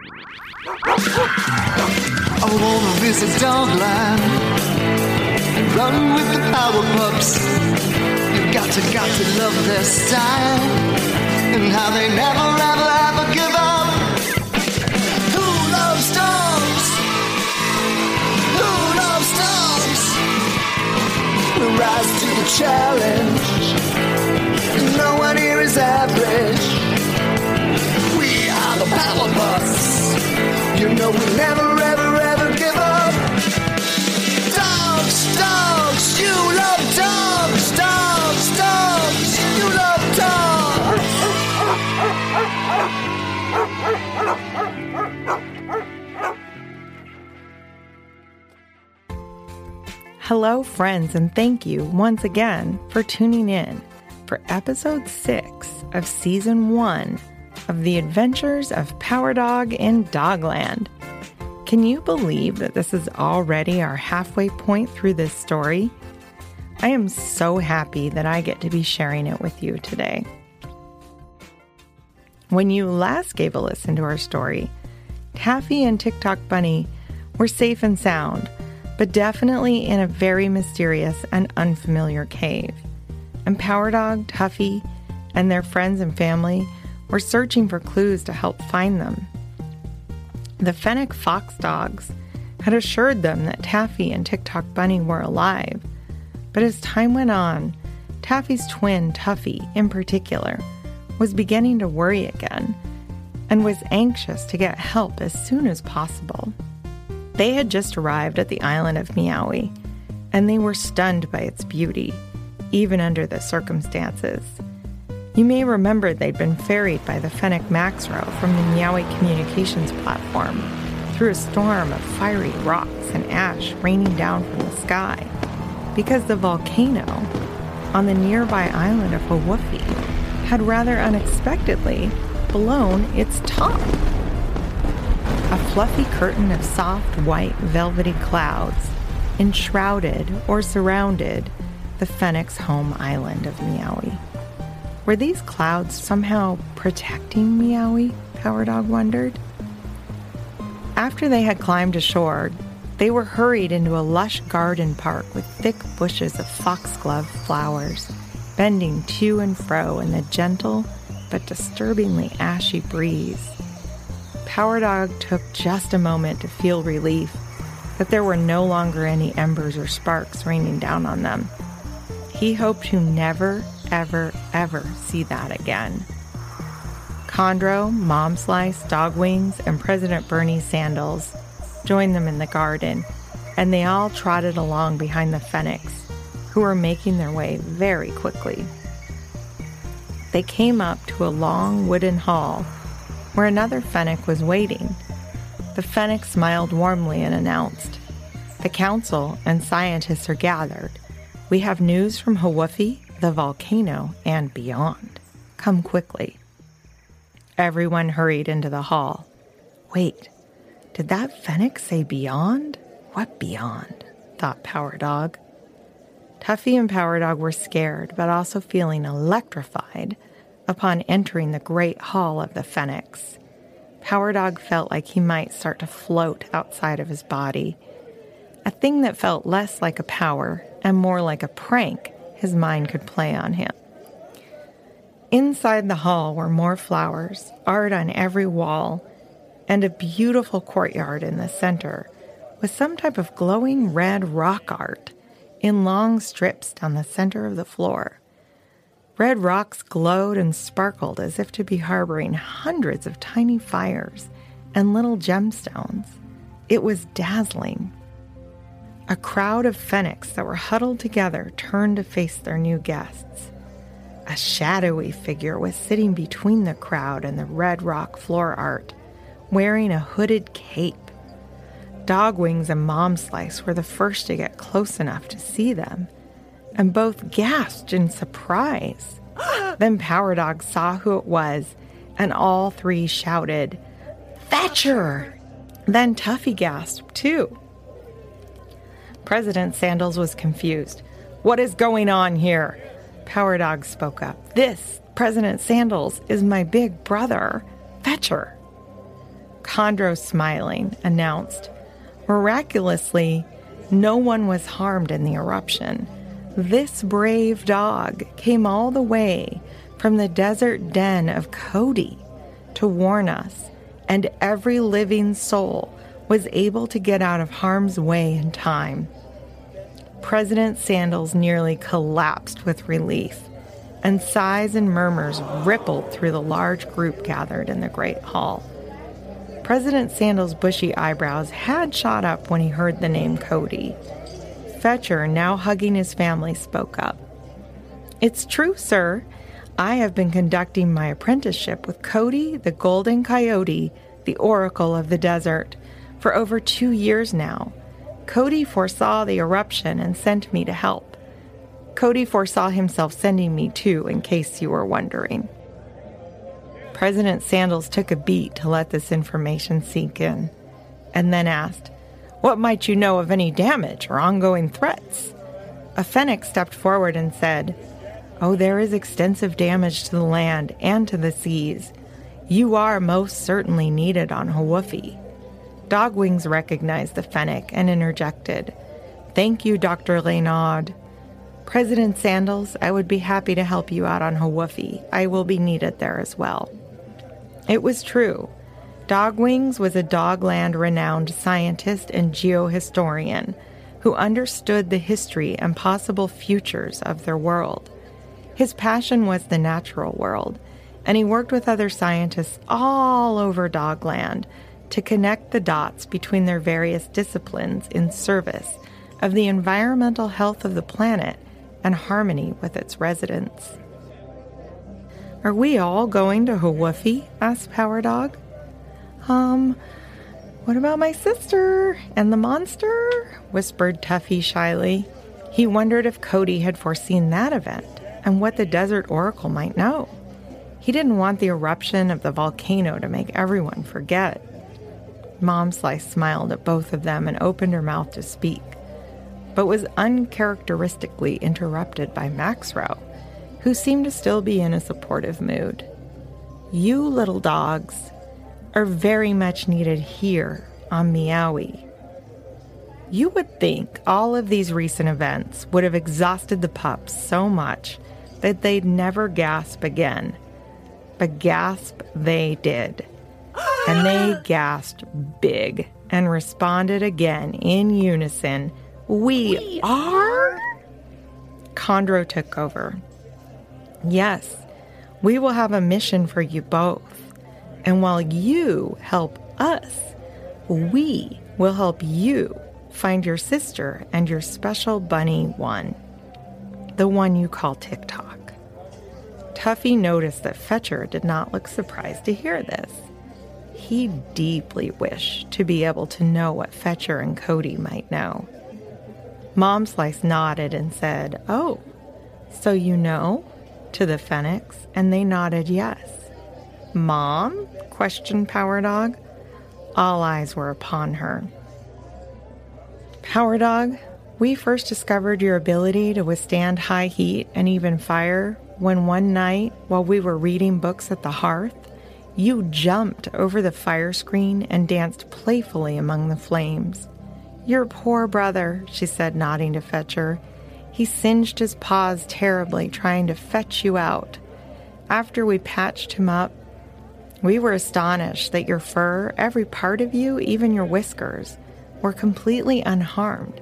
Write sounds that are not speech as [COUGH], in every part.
I wanna visit Dogland and run with the power pups. You got to, got to love their style and how they never, ever, ever give up. Who loves dogs? Who loves dogs? Rise to the challenge. No one here is average. Are the power pups. You know we never, ever, ever give up. Dogs, dogs, you love dogs, dogs, dogs, you love dogs. Hello, friends, and thank you once again for tuning in for episode six of season one of The Adventures of Power Dog in Dogland. Can you believe that this is already our halfway point through this story? I am so happy that I get to be sharing it with you today. When you last gave a listen to our story, Taffy and TikTok Bunny were safe and sound, but definitely in a very mysterious and unfamiliar cave. And Power Dog, Tuffy, and their friends and family were searching for clues to help find them. The Fennec fox dogs had assured them that Taffy and TikTok Bunny were alive, but as time went on, Taffy's twin, Tuffy, in particular, was beginning to worry again and was anxious to get help as soon as possible. They had just arrived at the island of Meowie, and they were stunned by its beauty, even under the circumstances. You may remember they'd been ferried by the Fennec Maxrow from the Meowie communications platform through a storm of fiery rocks and ash raining down from the sky because the volcano on the nearby island of Hawufi had rather unexpectedly blown its top. A fluffy curtain of soft white velvety clouds enshrouded or surrounded the Fennec's home island of Meowie. Were these clouds somehow protecting Meowie? Power Dog wondered. After they had climbed ashore, they were hurried into a lush garden park with thick bushes of foxglove flowers, bending to and fro in the gentle but disturbingly ashy breeze. Power Dog took just a moment to feel relief that there were no longer any embers or sparks raining down on them. He hoped to never, ever, ever see that again. Chondro, Mom Slice, Dog Wings, and President Bernie Sandals joined them in the garden, and they all trotted along behind the Fennecs, who were making their way very quickly. They came up to a long wooden hall where another Fennec was waiting. The Fennec smiled warmly and announced, The council and scientists are gathered. We have news from Hawufi, the volcano, and beyond. Come quickly. Everyone hurried into the hall. Wait, did that Fennec say beyond? What beyond? thought Power Dog. Tuffy and Power Dog were scared, but also feeling electrified upon entering the great hall of the Fennecs. Power Dog felt like he might start to float outside of his body. A thing that felt less like a power and more like a prank his mind could play on him. Inside the hall were more flowers, art on every wall, and a beautiful courtyard in the center with some type of glowing red rock art in long strips down the center of the floor. Red rocks glowed and sparkled as if to be harboring hundreds of tiny fires and little gemstones. It was dazzling. A crowd of Fennecs that were huddled together turned to face their new guests. A shadowy figure was sitting between the crowd and the red rock floor art, wearing a hooded cape. Dog Wings and Mom Slice were the first to get close enough to see them, and both gasped in surprise. [GASPS] then Power Dog saw who it was, and all three shouted, Fetcher! Then Tuffy gasped too. President Sandals was confused. What is going on here? Power Dog spoke up. This, President Sandals, is my big brother, Fetcher. Chondro, smiling, announced, Miraculously, no one was harmed in the eruption. This brave dog came all the way from the desert den of Cody to warn us, and every living soul was able to get out of harm's way in time. President Sandals nearly collapsed with relief, and sighs and murmurs rippled through the large group gathered in the great hall. President Sandals' bushy eyebrows had shot up when he heard the name Cody. Fetcher, now hugging his family, spoke up. It's true, sir. I have been conducting my apprenticeship with Cody, the golden coyote, the oracle of the desert, for over two years now. Cody foresaw the eruption and sent me to help. Cody foresaw himself sending me too, in case you were wondering. President Sandals took a beat to let this information sink in, and then asked, What might you know of any damage or ongoing threats? A fennec stepped forward and said, Oh, there is extensive damage to the land and to the seas. You are most certainly needed on Hawufi. Dogwings recognized the fennec and interjected, Thank you, Dr. Leynaud. President Sandals, I would be happy to help you out on Hawufi. I will be needed there as well. It was true. Dogwings was a Dogland renowned scientist and geohistorian who understood the history and possible futures of their world. His passion was the natural world, and he worked with other scientists all over Dogland to connect the dots between their various disciplines in service of the environmental health of the planet and harmony with its residents. Are we all going to Hawufi? asked Power Dog. Um, what about my sister and the monster? whispered Tuffy shyly. He wondered if Cody had foreseen that event and what the Desert Oracle might know. He didn't want the eruption of the volcano to make everyone forget. Mom Slice smiled at both of them and opened her mouth to speak, but was uncharacteristically interrupted by Maxrow, who seemed to still be in a supportive mood. You little dogs are very much needed here on Meowie. You would think all of these recent events would have exhausted the pups so much that they'd never gasp again. But gasp they did and they [LAUGHS] gasped big and responded again in unison We, we are? Chondro took over. Yes, we will have a mission for you both. And while you help us, we will help you find your sister and your special bunny one, the one you call TikTok. Tuffy noticed that Fetcher did not look surprised to hear this. He deeply wished to be able to know what Fetcher and Cody might know. Mom Slice nodded and said, Oh, so you know? to the Fennecs, and they nodded yes. Mom? questioned Power Dog. All eyes were upon her. Power Dog, we first discovered your ability to withstand high heat and even fire when one night, while we were reading books at the hearth, you jumped over the fire screen and danced playfully among the flames. Your poor brother, she said, nodding to Fetcher. He singed his paws terribly, trying to fetch you out. After we patched him up, we were astonished that your fur, every part of you, even your whiskers, were completely unharmed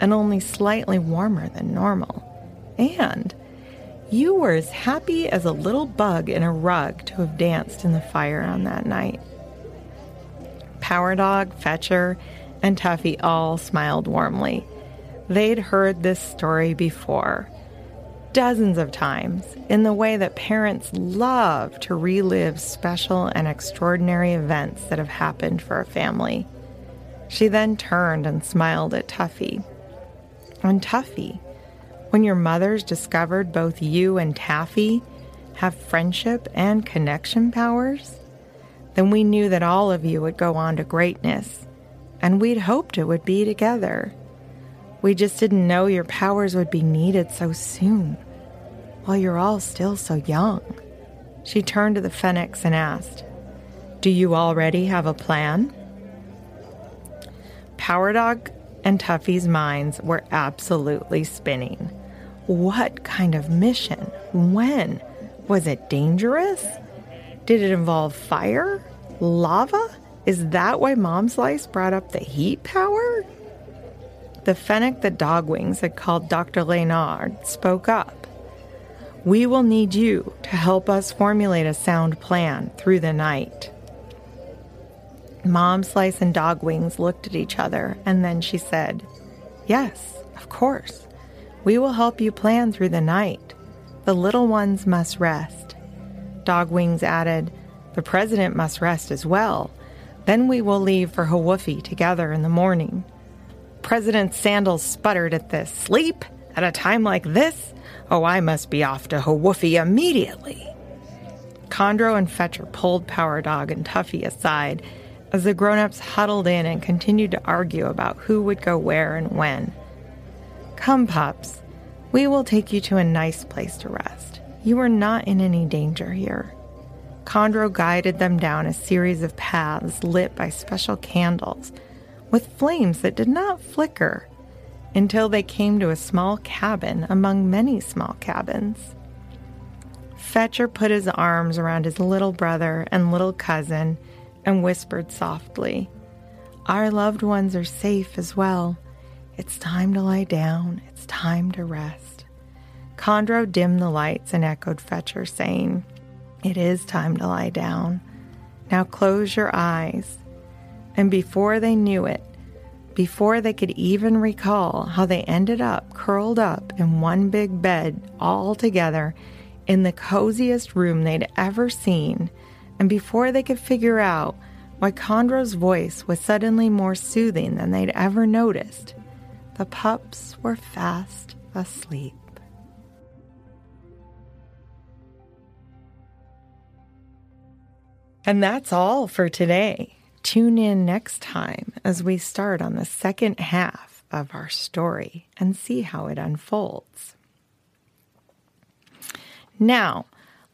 and only slightly warmer than normal. And you were as happy as a little bug in a rug to have danced in the fire on that night. Power Dog, Fetcher, and Tuffy all smiled warmly. They'd heard this story before, dozens of times, in the way that parents love to relive special and extraordinary events that have happened for a family. She then turned and smiled at Tuffy. And Tuffy, when your mothers discovered both you and Taffy have friendship and connection powers, then we knew that all of you would go on to greatness, and we'd hoped it would be together. We just didn't know your powers would be needed so soon, while you're all still so young. She turned to the Fennecs and asked, Do you already have a plan? Power Dog and Tuffy's minds were absolutely spinning. What kind of mission? When? Was it dangerous? Did it involve fire? Lava? Is that why Mom Slice brought up the heat power? The fennec that Dogwings had called Dr. Leonard spoke up. We will need you to help us formulate a sound plan through the night. Mom Slice and Dog Wings looked at each other, and then she said, Yes, of course. We will help you plan through the night. The little ones must rest. Dog Wings added, The president must rest as well. Then we will leave for Hawufi together in the morning. President Sandals sputtered at this. Sleep? At a time like this? Oh, I must be off to Hawufi immediately. Chondro and Fetcher pulled Power Dog and Tuffy aside as the grown ups huddled in and continued to argue about who would go where and when. Come, pups, we will take you to a nice place to rest. You are not in any danger here. Chondro guided them down a series of paths lit by special candles with flames that did not flicker until they came to a small cabin among many small cabins. Fetcher put his arms around his little brother and little cousin and whispered softly, Our loved ones are safe as well. It's time to lie down. It's time to rest. Chondro dimmed the lights and echoed Fetcher, saying, It is time to lie down. Now close your eyes. And before they knew it, before they could even recall how they ended up curled up in one big bed all together in the coziest room they'd ever seen, and before they could figure out why Chondro's voice was suddenly more soothing than they'd ever noticed, the pups were fast asleep. And that's all for today. Tune in next time as we start on the second half of our story and see how it unfolds. Now,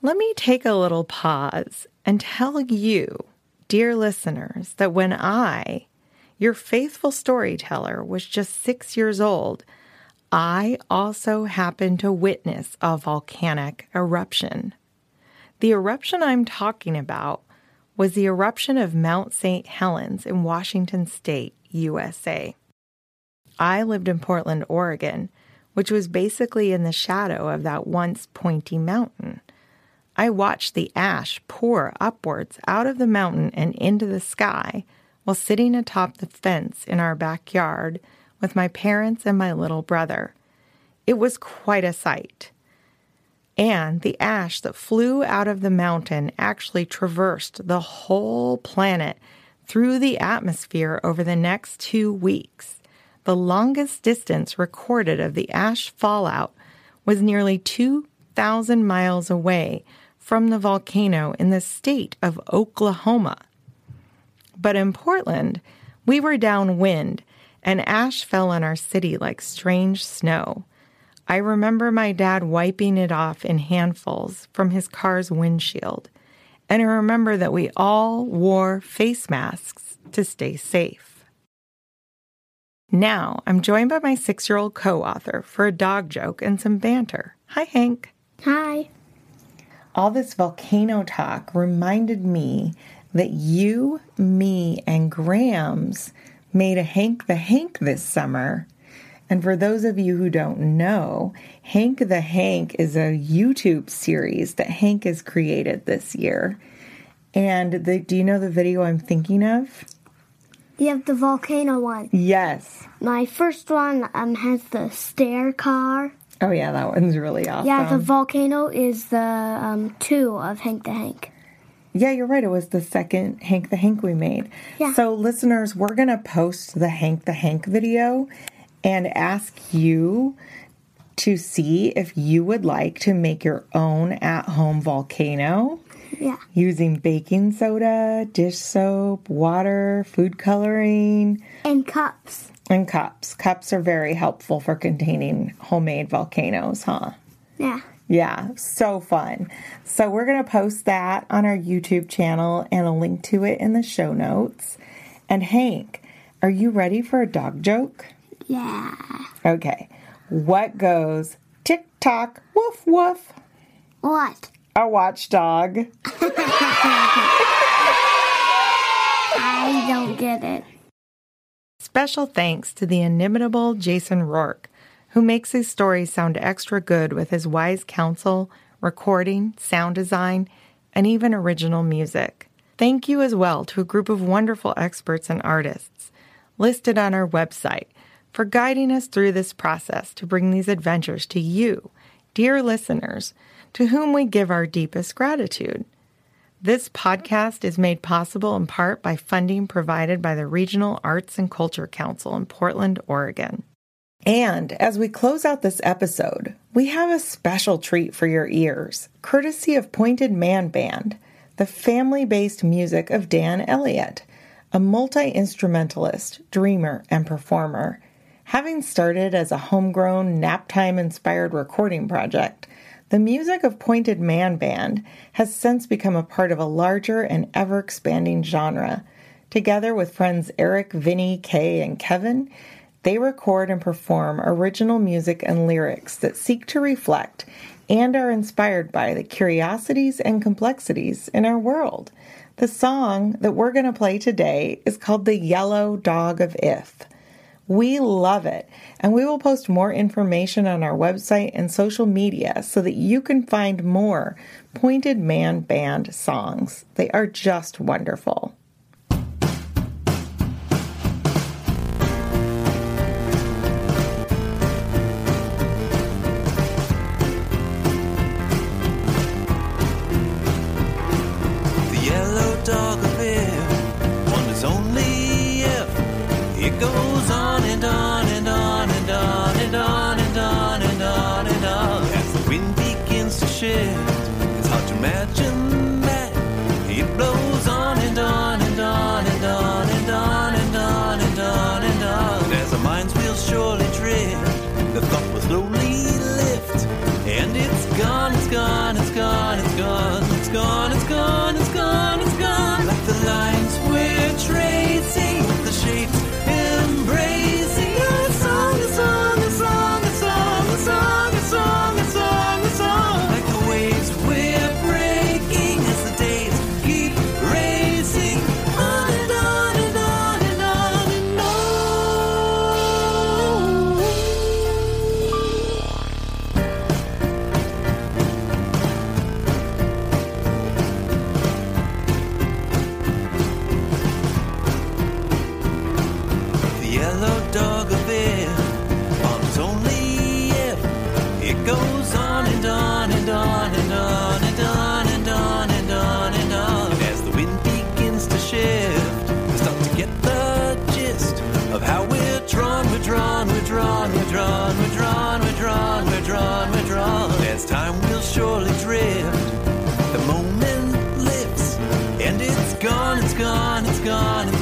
let me take a little pause and tell you, dear listeners, that when I, your faithful storyteller, was just six years old, I also happened to witness a volcanic eruption. The eruption I'm talking about was the eruption of Mount St. Helens in Washington State, USA. I lived in Portland, Oregon, which was basically in the shadow of that once pointy mountain. I watched the ash pour upwards out of the mountain and into the sky while sitting atop the fence in our backyard with my parents and my little brother. It was quite a sight. And the ash that flew out of the mountain actually traversed the whole planet through the atmosphere over the next two weeks. The longest distance recorded of the ash fallout was nearly 2,000 miles away from the volcano in the state of Oklahoma. But in Portland, we were downwind and ash fell on our city like strange snow. I remember my dad wiping it off in handfuls from his car's windshield. And I remember that we all wore face masks to stay safe. Now I'm joined by my six year old co author for a dog joke and some banter. Hi, Hank. Hi all this volcano talk reminded me that you, me, and Grams made a Hank the Hank this summer. And for those of you who don't know, Hank the Hank is a YouTube series that Hank has created this year. And the, do you know the video I'm thinking of? You have the volcano one. Yes. My first one um, has the stair car. Oh yeah, that one's really awesome. Yeah, the volcano is the um, two of Hank the Hank. Yeah, you're right. It was the second Hank the Hank we made. Yeah. So, listeners, we're going to post the Hank the Hank video and ask you to see if you would like to make your own at home volcano. Yeah. Using baking soda, dish soap, water, food coloring, and cups. And cups. Cups are very helpful for containing homemade volcanoes, huh? Yeah. Yeah, so fun. So we're going to post that on our YouTube channel and a link to it in the show notes. And Hank, are you ready for a dog joke? Yeah. Okay. What goes tick tock, woof woof? What? A watchdog. [LAUGHS] I don't get it. Special thanks to the inimitable Jason Roark, who makes his stories sound extra good with his wise counsel, recording, sound design, and even original music. Thank you as well to a group of wonderful experts and artists listed on our website for guiding us through this process to bring these adventures to you, dear listeners, to whom we give our deepest gratitude. This podcast is made possible in part by funding provided by the Regional Arts and Culture Council in Portland, Oregon. And as we close out this episode, we have a special treat for your ears, courtesy of Pointed Man Band, the family based music of Dan Elliott, a multi instrumentalist, dreamer, and performer. Having started as a homegrown naptime inspired recording project, the music of Pointed Man Band has since become a part of a larger and ever expanding genre. Together with friends Eric, Vinny, Kay, and Kevin, they record and perform original music and lyrics that seek to reflect and are inspired by the curiosities and complexities in our world. The song that we're going to play today is called The Yellow Dog of If. We love it, and we will post more information on our website and social media so that you can find more Pointed Man Band songs. They are just wonderful. Imagine gone, it's gone, it's gone.